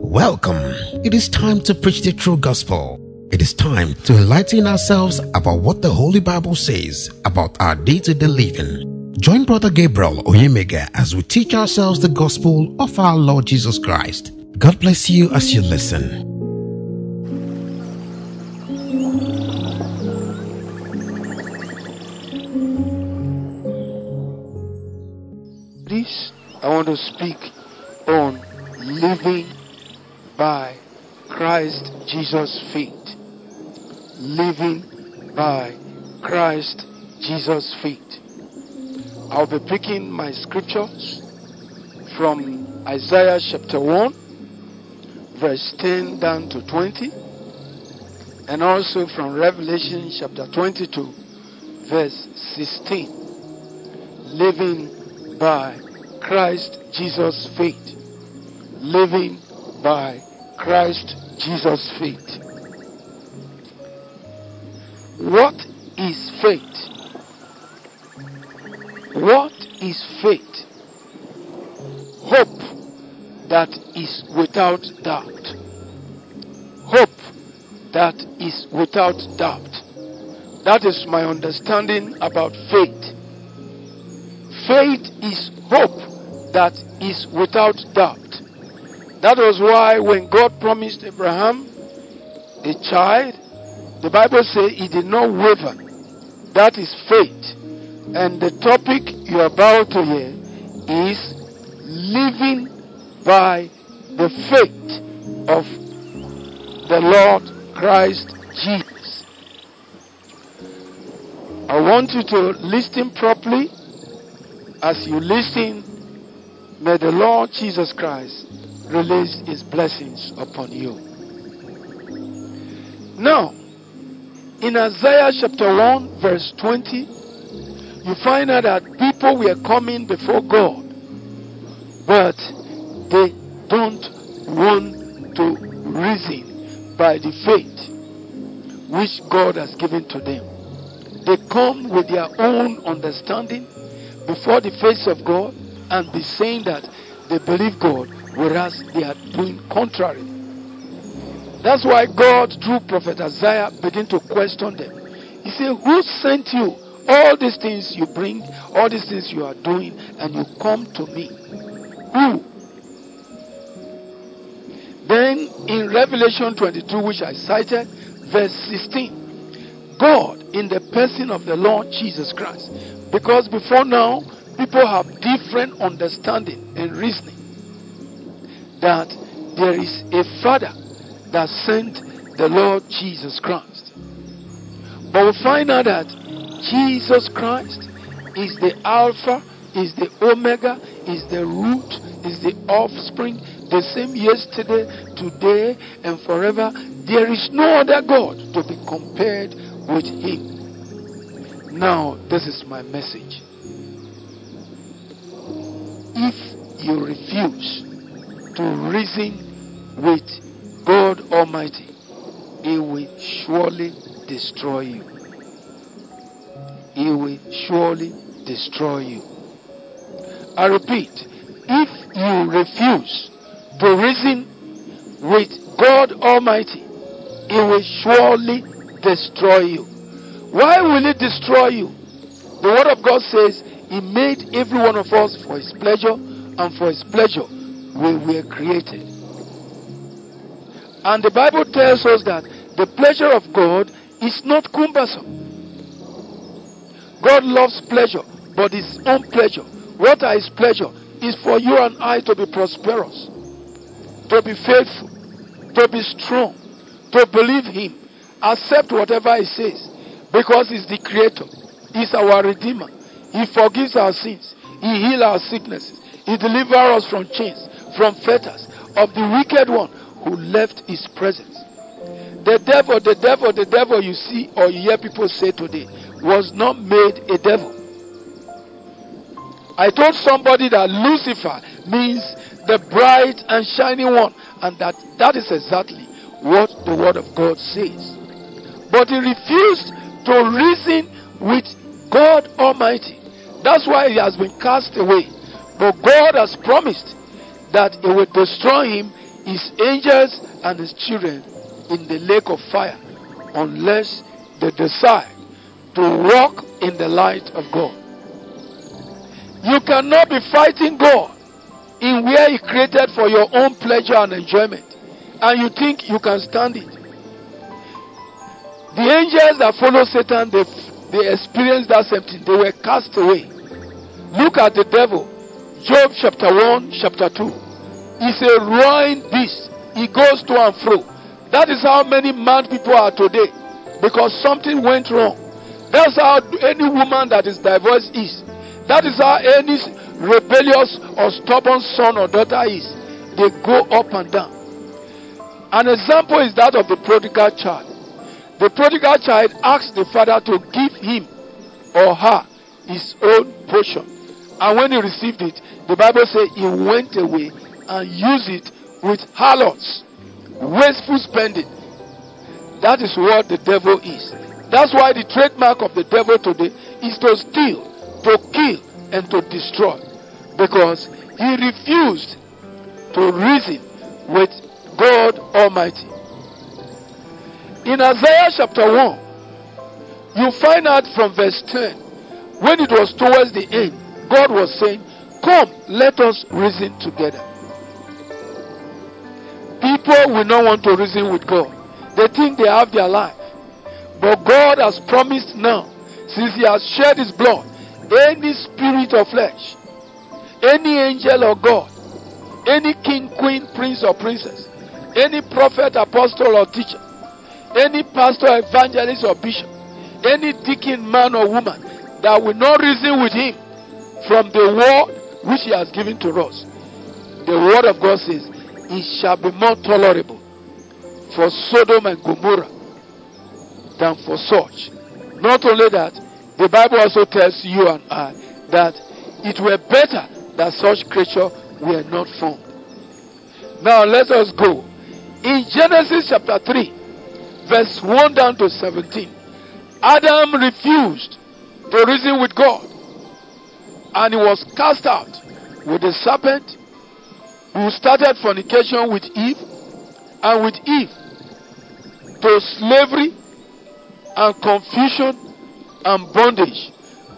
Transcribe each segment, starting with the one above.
Welcome. It is time to preach the true gospel. It is time to enlighten ourselves about what the Holy Bible says about our day to day living. Join Brother Gabriel Oyemega as we teach ourselves the gospel of our Lord Jesus Christ. God bless you as you listen. To speak on living by Christ Jesus' faith. Living by Christ Jesus' faith. I'll be picking my scriptures from Isaiah chapter 1, verse 10 down to 20, and also from Revelation chapter 22, verse 16. Living by Christ Jesus' faith. Living by Christ Jesus' faith. What is faith? What is faith? Hope that is without doubt. Hope that is without doubt. That is my understanding about faith. Faith is hope that is without doubt. That was why when God promised Abraham a child, the Bible says he did not waver. That is faith. And the topic you're about to hear is living by the faith of the Lord Christ Jesus. I want you to listen properly. As you listen, may the Lord Jesus Christ release his blessings upon you. Now, in Isaiah chapter 1, verse 20, you find out that people were coming before God, but they don't want to reason by the faith which God has given to them. They come with their own understanding before the face of God and be saying that they believe God, whereas they are doing contrary. That's why God, through Prophet Isaiah, began to question them. He said, Who sent you? All these things you bring, all these things you are doing, and you come to me. Who? Then in Revelation 22, which I cited, verse 16, God in the person of the Lord Jesus Christ. Because before now, people have different understanding and reasoning that there is a Father that sent the Lord Jesus Christ. But we find out that Jesus Christ is the Alpha, is the Omega, is the root, is the offspring, the same yesterday, today, and forever. There is no other God to be compared with Him. Now, this is my message. If you refuse to reason with God Almighty, He will surely destroy you. He will surely destroy you. I repeat, if you refuse to reason with God Almighty, He will surely destroy you. Why will He destroy you? The Word of God says He made every one of us for His pleasure, and for His pleasure we were created. And the Bible tells us that the pleasure of God is not cumbersome. God loves pleasure, but His own pleasure. What are His pleasure? Is for you and I to be prosperous, to be faithful, to be strong, to believe Him, accept whatever He says, because He's the Creator, He's our Redeemer. He forgives our sins, He heals our sicknesses, He delivers us from chains, from fetters of the wicked one who left His presence. The devil, the devil, the devil you see or you hear people say today was not made a devil. I told somebody that Lucifer means the bright and shining one, and that that is exactly what the word of God says. But he refused to reason with God Almighty That's why he has been cast away. But God has promised that he will destroy him, his angels, and his children in the lake of fire unless they decide to walk in the light of God. You cannot be fighting God in where He created for your own pleasure and enjoyment, and you think you can stand it. The angels that follow Satan, they, they experienced that same thing. They were cast away. Look at the devil. Job chapter 1, chapter 2. He's a roaring beast. He goes to and fro. That is how many mad people are today. Because something went wrong. That's how any woman that is divorced is. That is how any rebellious or stubborn son or daughter is. They go up and down. An example is that of the prodigal child. The prodigal child asks the father to give him or her his own portion. And when he received it, the Bible says he went away and used it with harlots, wasteful spending. That is what the devil is. That's why the trademark of the devil today is to steal, to kill, and to destroy. Because he refused to reason with God Almighty. In Isaiah chapter 1, you find out from verse 10, when it was towards the end, God was saying, Come, let us reason together. People will not want to reason with God. They think they have their life. But God has promised now, since He has shed His blood, any spirit of flesh, any angel or God, any king, queen, prince, or princess, any prophet, apostle, or teacher, any pastor, evangelist, or bishop, any deacon, man, or woman that will not reason with Him from the word which He has given to us. The word of God says, It shall be more tolerable for Sodom and Gomorrah than for such. Not only that, the Bible also tells you and I that it were better that such creature were not formed. Now let us go. In Genesis chapter 3, verse 1 down to 17, Adam refused to reason with God and he was cast out with the serpent who started fornication with Eve and with Eve to slavery and confusion and bondage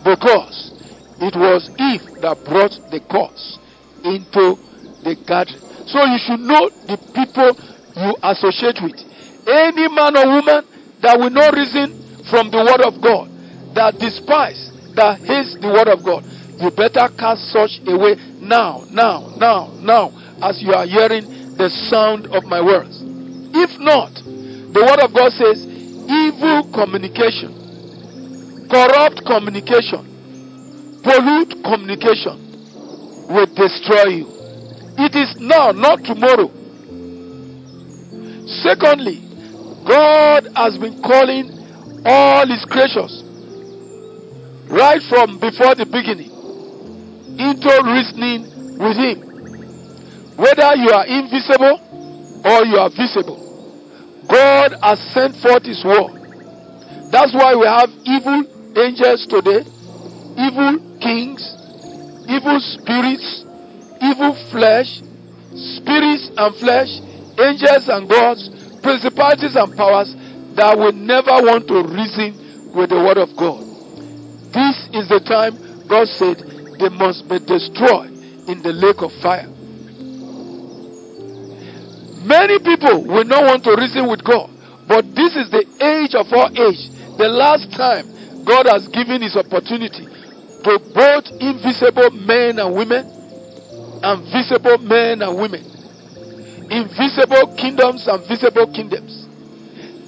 because it was Eve that brought the curse into the garden. So you should know the people you associate with. Any man or woman that will not reason from the word of God, that despise, that hates the word of God, you better cast such away now, now, now, now, as you are hearing the sound of my words. If not, the word of God says, evil communication, corrupt communication, pollute communication will destroy you. It is now, not tomorrow. Secondly, God has been calling all his creatures right from before the beginning into reasoning with him. Whether you are invisible or you are visible, God has sent forth his word. That's why we have evil angels today, evil kings, evil spirits, evil flesh, spirits and flesh, angels and gods, principalities and powers that will never want to reason with the word of God. This is the time God said they must be destroyed in the lake of fire. Many people will not want to reason with God, but this is the age of our age, the last time God has given his opportunity to both invisible men and women and visible men and women, invisible kingdoms and visible kingdoms,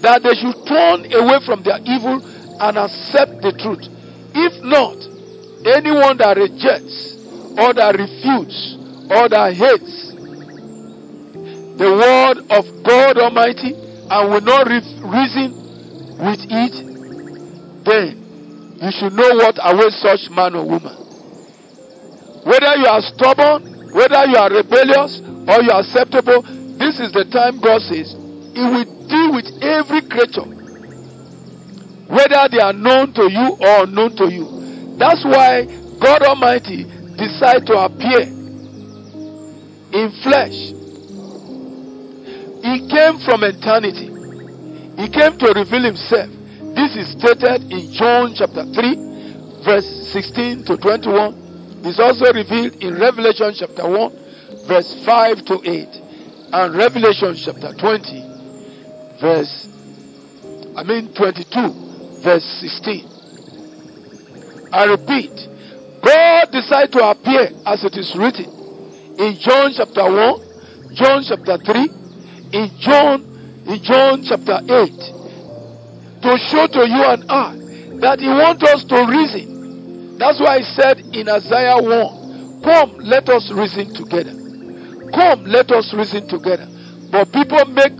that they should turn away from their evil and accept the truth. If not, anyone that rejects or that refutes or that hates the word of God Almighty and will not re- reason with it, then you should know what awaits such man or woman. Whether you are stubborn, whether you are rebellious, or you are acceptable, this is the time God says He will deal with every creature, whether they are known to you or unknown to you. That's why God Almighty decided to appear in flesh. He came from eternity. He came to reveal himself. This is stated in John chapter 3, verse 16 to 21. It's also revealed in Revelation chapter 1, verse 5 to 8, and Revelation chapter 20, verse, I mean 22, verse 16. I repeat, God decided to appear as it is written in John chapter 1, John chapter 3, in John, in John chapter 8, to show to you and I that He wants us to reason. That's why He said in Isaiah 1, Come, let us reason together. Come, let us reason together. But people make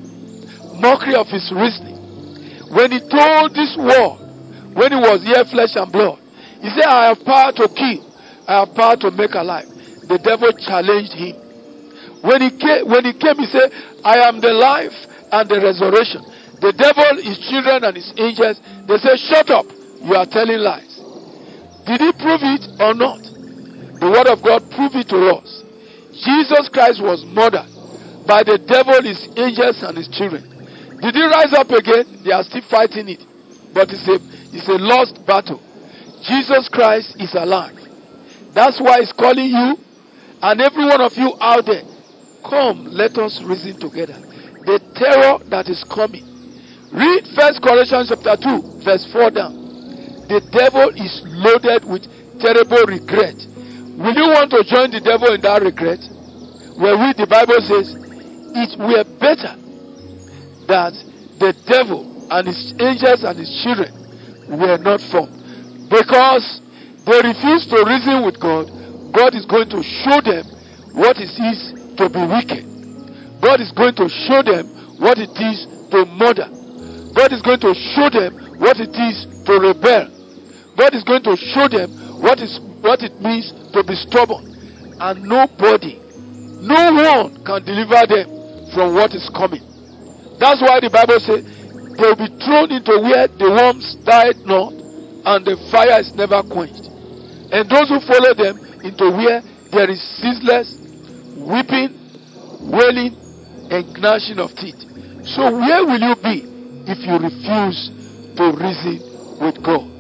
mockery of His reasoning. When He told this world, when He was here, flesh and blood, He said, I have power to kill, I have power to make alive. The devil challenged Him. When he came, when he came, he said, I am the life and the resurrection. The devil, his children, and his angels, they said, Shut up, you are telling lies. Did he prove it or not? The word of God proved it to us. Jesus Christ was murdered by the devil, his angels, and his children. Did he rise up again? They are still fighting it. But it's a, it's a lost battle. Jesus Christ is alive. That's why he's calling you and every one of you out there Come, let us reason together. The terror that is coming. Read First Corinthians chapter 2, verse 4 down. The devil is loaded with terrible regret. Will you want to join the devil in that regret? Where we, the Bible says, it were better that the devil and his angels and his children were not formed. Because they refuse to reason with God, God is going to show them what it is to be wicked. God is going to show them what it is to murder. God is going to show them what it is to rebel. God is going to show them what is what it means to be stubborn. And nobody, no one can deliver them from what is coming. That's why the Bible says they will be thrown into where the worms died not, and the fire is never quenched. And those who follow them into where there is ceaseless weeping, wailing, and gnashing of teeth. So, where will you be if you refuse to reason with God?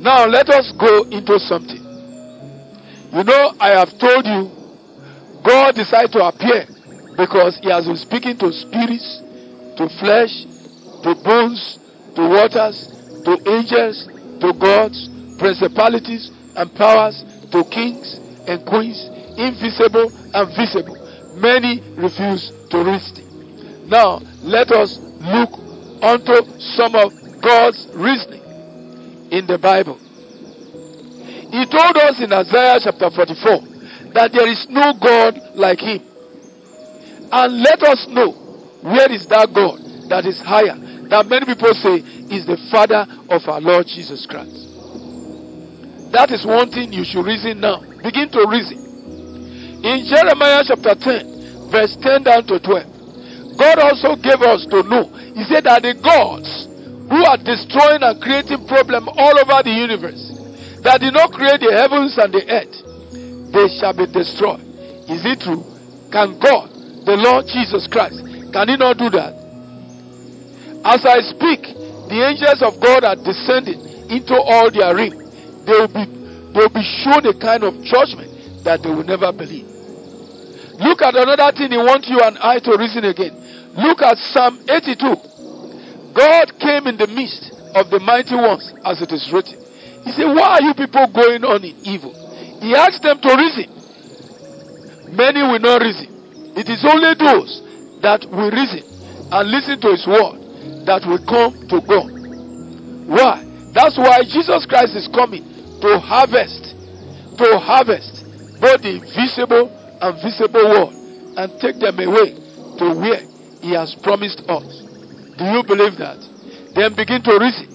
Now, let us go into something. You know, I have told you, God decided to appear because He has been speaking to spirits, to flesh, to bones, to waters, to angels, to gods, principalities and powers, to kings and queens, invisible and visible. Many refuse to reason. Now, let us look unto some of God's reasoning in the Bible. He told us in Isaiah chapter 44 that there is no God like him. And let us know where is that God that is higher that many people say is the Father of our Lord Jesus Christ. That is one thing you should reason now. Begin to reason. In Jeremiah chapter 10, verse 10 down to 12, God also gave us to know. He said that the gods who are destroying and creating problem all over the universe, that did not create the heavens and the earth, they shall be destroyed. Is it true? Can God, the Lord Jesus Christ, can He not do that? As I speak, the angels of God are descending into all their ring. They will be, they will be shown a kind of judgment that they will never believe. Look at another thing he wants you and I to reason again. Look at Psalm 82. God came in the midst of the mighty ones, as it is written. He said, Why are you people going on in evil? He asked them to reason. Many will not reason. It is only those that will reason and listen to his word that will come to God. Why? That's why Jesus Christ is coming to harvest, to harvest both the invisible and visible world and take them away to where He has promised us. Do you believe that? Then begin to reason.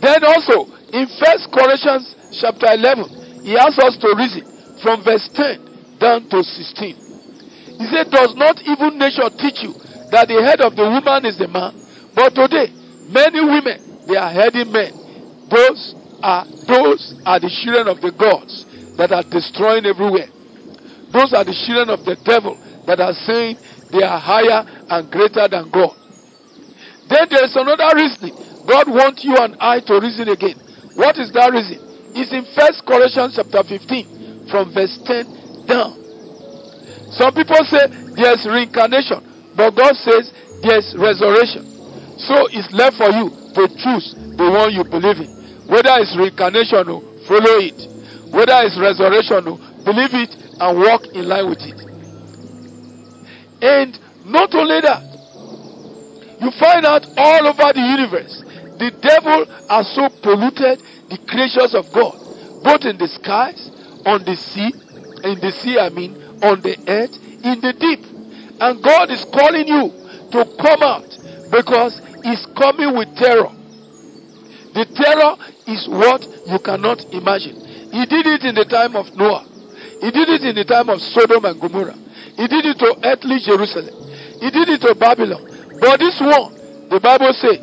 Then also in First Corinthians chapter 11, He asks us to reason from verse 10 down to 16. He said, Does not even nature teach you that the head of the woman is the man? But today, many women they are heading men, those are those are the children of the gods that are destroying everywhere. Those are the children of the devil that are saying they are higher and greater than God. Then there is another reason. God wants you and I to reason again. What is that reason? It's in First Corinthians chapter 15 from verse 10 down. Some people say there's reincarnation, but God says there's resurrection. So it's left for you to choose the one you believe in. Whether it's reincarnation follow it. Whether it's resurrection believe it and walk in line with it. And not only that, you find out all over the universe, the devil has so polluted the creatures of God, both in the skies, on the sea, in the sea, I mean, on the earth, in the deep. And God is calling you to come out because He's coming with terror. The terror is what you cannot imagine. He did it in the time of Noah. He did it in the time of Sodom and Gomorrah. He did it to earthly Jerusalem. He did it to Babylon. But this one, the Bible says,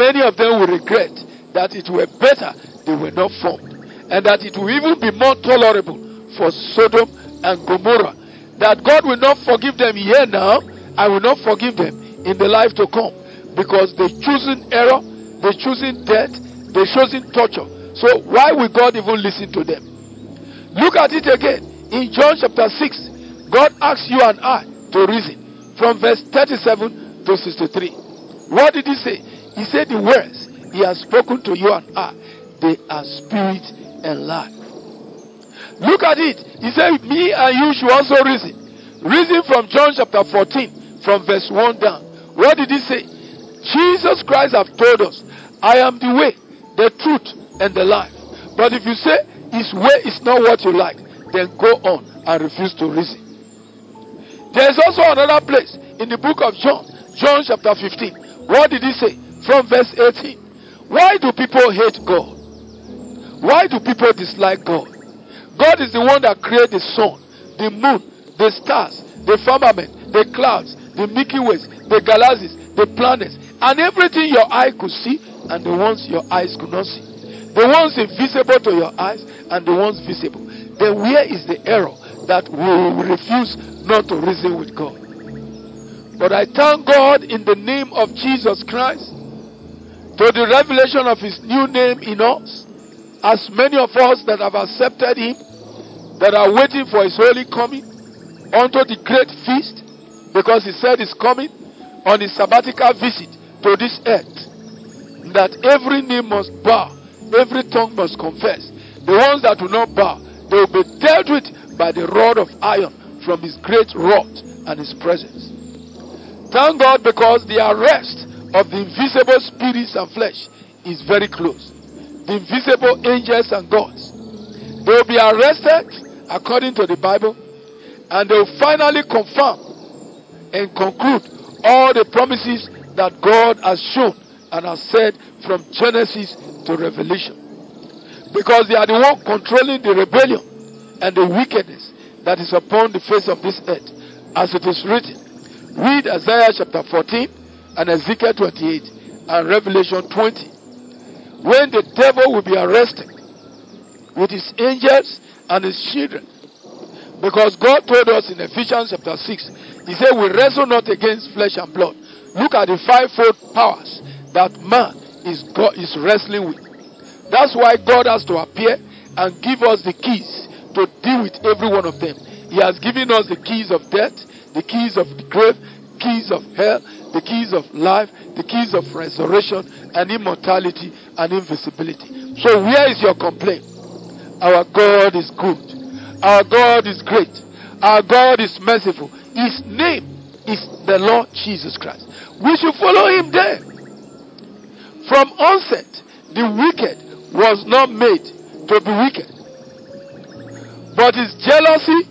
many of them will regret that it were better they were not formed. And that it will even be more tolerable for Sodom and Gomorrah. That God will not forgive them here now, I will not forgive them in the life to come. Because they choosing error, they choosing death, they choosing torture. So why will God even listen to them? Look at it again. In John chapter 6, God asks you and I to reason from verse 37 to 63. What did he say? He said the words he has spoken to you and I, they are spirit and life. Look at it. He said, Me and you should also reason. Reason from John chapter 14, from verse 1 down. What did he say? Jesus Christ have told us, I am the way, the truth, and the life. But if you say his way is not what you like, then go on and refuse to reason. There is also another place in the book of John, John chapter 15. What did he say? From verse 18. Why do people hate God? Why do people dislike God? God is the one that created the sun, the moon, the stars, the firmament, the clouds, the Milky Ways, the galaxies, the planets, and everything your eye could see and the ones your eyes could not see. The ones invisible to your eyes and the ones visible. Then where is the error that we refuse not to reason with God? But I thank God in the name of Jesus Christ for the revelation of his new name in us. As many of us that have accepted him, that are waiting for his holy coming unto the great feast, because he said he's coming on his sabbatical visit to this earth, that every knee must bow, every tongue must confess. The ones that will not bow, they will be dealt with by the rod of iron from his great rod and his presence. Thank God because the arrest of the invisible spirits and flesh is very close. The invisible angels and gods. They will be arrested according to the Bible and they will finally confirm and conclude all the promises that God has shown and has said from Genesis to Revelation. Because they are the one controlling the rebellion and the wickedness that is upon the face of this earth, as it is written. Read Isaiah chapter 14 and Ezekiel 28 and Revelation 20. When the devil will be arrested with his angels and his children. Because God told us in Ephesians chapter 6, He said, We wrestle not against flesh and blood. Look at the fivefold powers that man is, God, is wrestling with. That's why God has to appear and give us the keys to deal with every one of them. He has given us the keys of death, the keys of the grave, keys of hell, the keys of life, the keys of resurrection and immortality and invisibility. So where is your complaint? Our God is good. Our God is great. Our God is merciful. His name is the Lord Jesus Christ. We should follow him there. From onset, the wicked was not made to be wicked. But his jealousy,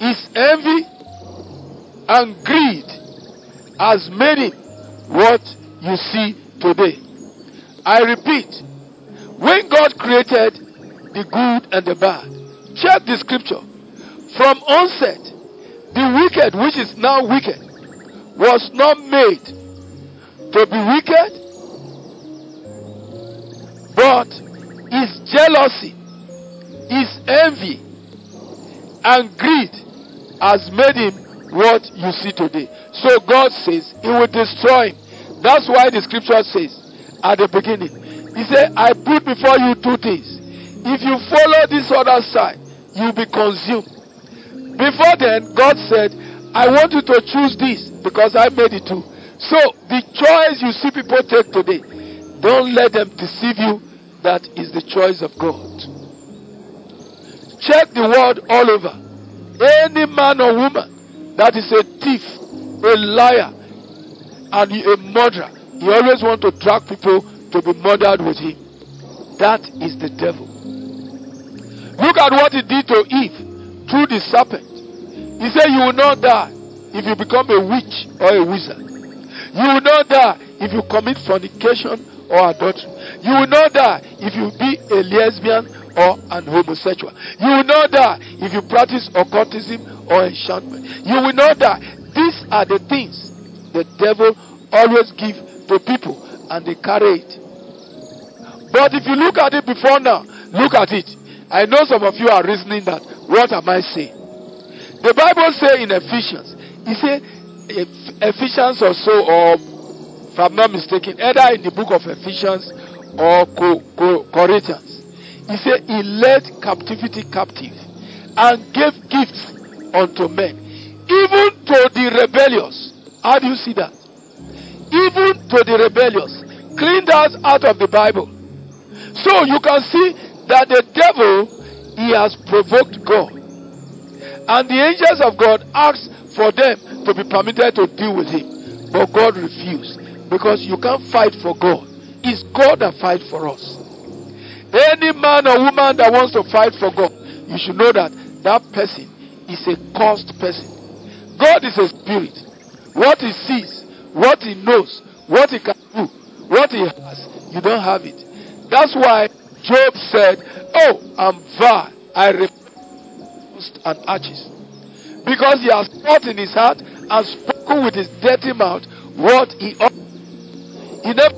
his envy, and greed has made him what you see today. I repeat, when God created the good and the bad, check the scripture. From onset, the wicked, which is now wicked, was not made to be wicked, but his jealousy, his envy, and greed has made him what you see today. So God says he will destroy him. That's why the scripture says at the beginning, He said, I put before you two things. If you follow this other side, you'll be consumed. Before then, God said, I want you to choose this because I made it too. So the choice you see people take today, don't let them deceive you. That is the choice of God. Check the world all over. Any man or woman that is a thief, a liar, and a murderer, he always want to drag people to be murdered with him. That is the devil. Look at what he did to Eve through the serpent. He said, You will not die if you become a witch or a wizard. You will not die if you commit fornication or adultery. You will not die if you be a lesbian or an homosexual. You will not die if you practice occultism or enchantment. You will not die. These are the things the devil always give to people and they carry it. But if you look at it before now, look at it. I know some of you are reasoning that, what am I saying? The Bible say in Ephesians, he say Ephesians or so, or if I'm not mistaken, either in the book of Ephesians or Co- Co- Corinthians, he said he led captivity captive and gave gifts unto men, even to the rebellious. How do you see that? Even to the rebellious, cleaned us out of the Bible. So you can see that the devil he has provoked God. And the angels of God asked for them to be permitted to deal with him. But God refused. Because you can't fight for God. It's God that fights for us. Any man or woman that wants to fight for God, you should know that that person is a cursed person. God is a spirit. What he sees, what he knows, what he can do, what he has, you don't have it. That's why Job said, Oh, I'm vile. I and arches. Because he has thought in his heart and spoken with his dirty mouth what he ought. He never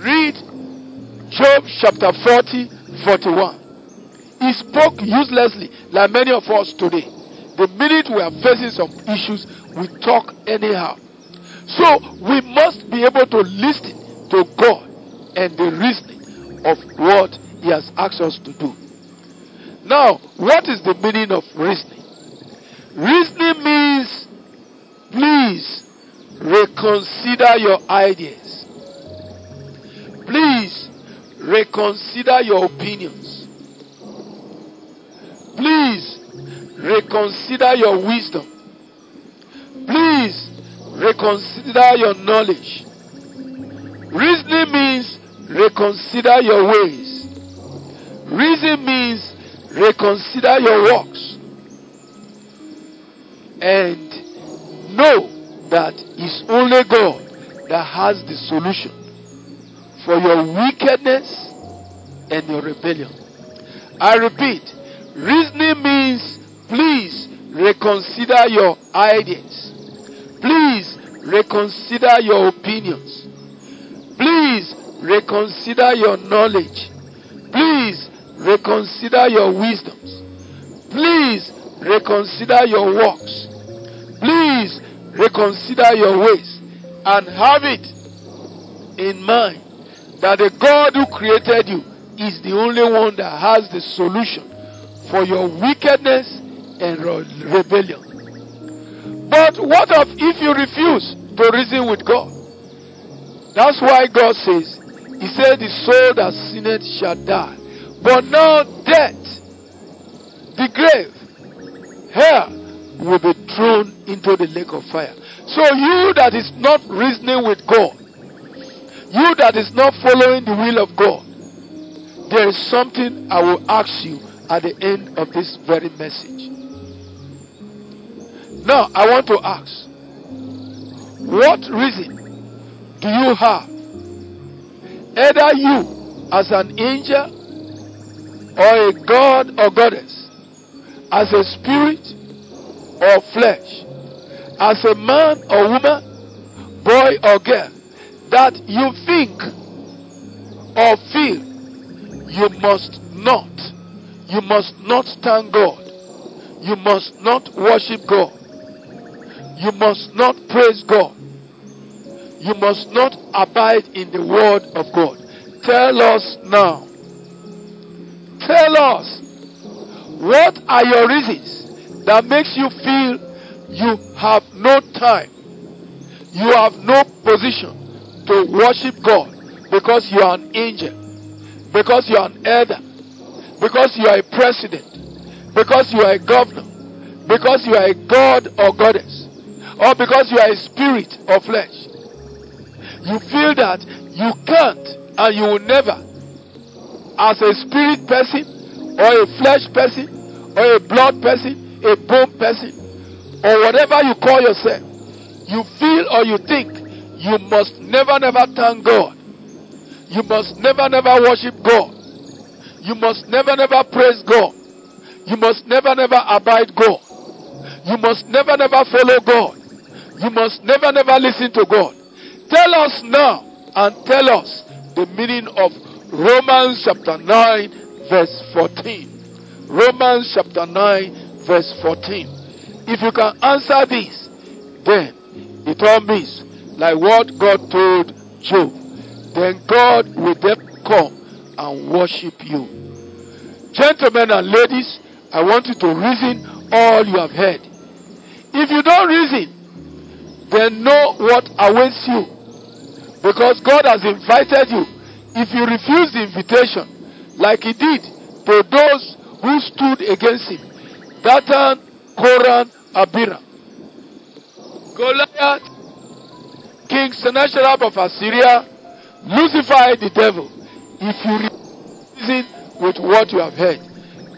read Job chapter 40, 41. He spoke uselessly like many of us today. The minute we are facing some issues, we talk anyhow. So we must be able to listen to God and the reasoning of what He has asked us to do. Now, what is the meaning of reasoning? Reasoning means please reconsider your ideas. Please reconsider your opinions. Please reconsider your wisdom. Please reconsider your knowledge. Reasoning means reconsider your ways. Reason means reconsider your works. And know that it's only God that has the solution for your wickedness and your rebellion. I repeat, reasoning means please reconsider your ideas. Please reconsider your opinions. Reconsider your knowledge. Please reconsider your wisdoms. Please reconsider your works. Please reconsider your ways and have it in mind that the God who created you is the only one that has the solution for your wickedness and rebellion. But what if you refuse to reason with God? That's why God says, He said, The soul that sinneth shall die. But now death, the grave, hell will be thrown into the lake of fire. So you that is not reasoning with God, you that is not following the will of God, there is something I will ask you at the end of this very message. Now, I want to ask, what reason do you have? Either you, as an angel, or a god or goddess, as a spirit or flesh, as a man or woman, boy or girl, that you think or feel you must not, you must not thank God, you must not worship God, you must not praise God, you must not abide in the word of God. Tell us now. Tell us what are your reasons that makes you feel you have no time, you have no position to worship God because you are an angel, because you are an elder, because you are a president, because you are a governor, because you are a god or goddess, or because you are a spirit or flesh. You feel that you can't and you will never, as a spirit person, or a flesh person, or a blood person, a bone person, or whatever you call yourself, you feel or you think you must never, never thank God. You must never, never worship God. You must never, never praise God. You must never, never abide God. You must never, never follow God. You must never, never listen to God. Tell us now and tell us the meaning of Romans chapter 9, verse 14. Romans chapter 9, verse 14. If you can answer this, then it all means like what God told Job. Then God will then come and worship you. Gentlemen and ladies, I want you to reason all you have heard. If you don't reason, then know what awaits you. Because God has invited you. If you refuse the invitation, like He did to those who stood against Him, Dathan, Korah, Abiram, Goliath, King Sennacherib of Assyria, Lucifer the devil. If you reason with what you have heard,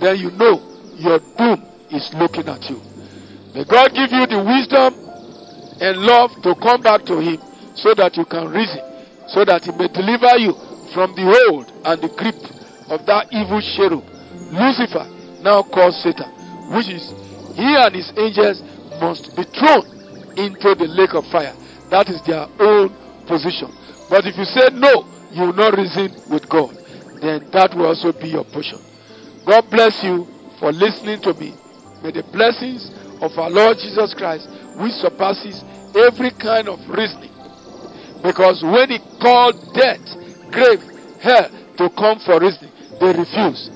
then you know your doom is looking at you. May God give you the wisdom and love to come back to Him so that you can reason, so that He may deliver you from the hold and the grip of that evil cherub, Lucifer, now called Satan, which is he and his angels must be thrown into the lake of fire. That is their own position. But if you say no, you will not reason with God, then that will also be your portion. God bless you for listening to me. May the blessings of our Lord Jesus Christ, which surpasses every kind of reasoning, because when He called death, grave, hell to come for reasoning, they refused.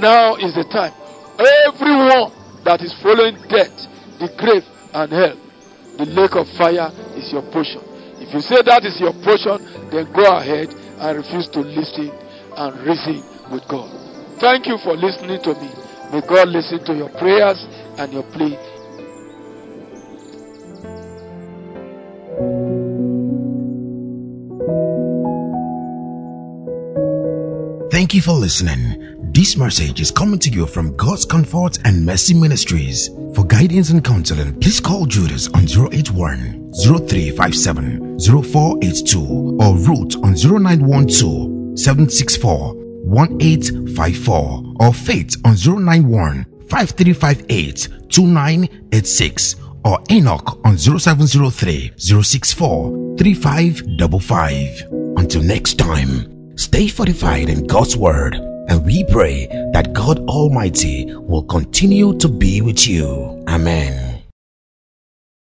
Now is the time. Everyone that is following death, the grave, and hell, the lake of fire is your portion. If you say that is your portion, then go ahead and refuse to listen and reason with God. Thank you for listening to me. May God listen to your prayers and your plea. Thank you for listening. This message is coming to you from God's Comfort and Mercy Ministries. For guidance and counseling, please call Judas on 081 0357 0482 or Root on 0912 764 1854 or Faith on 091 5358 2986 or Enoch on 0703 064 3555. Until next time. Stay fortified in God's word, and we pray that God Almighty will continue to be with you. Amen.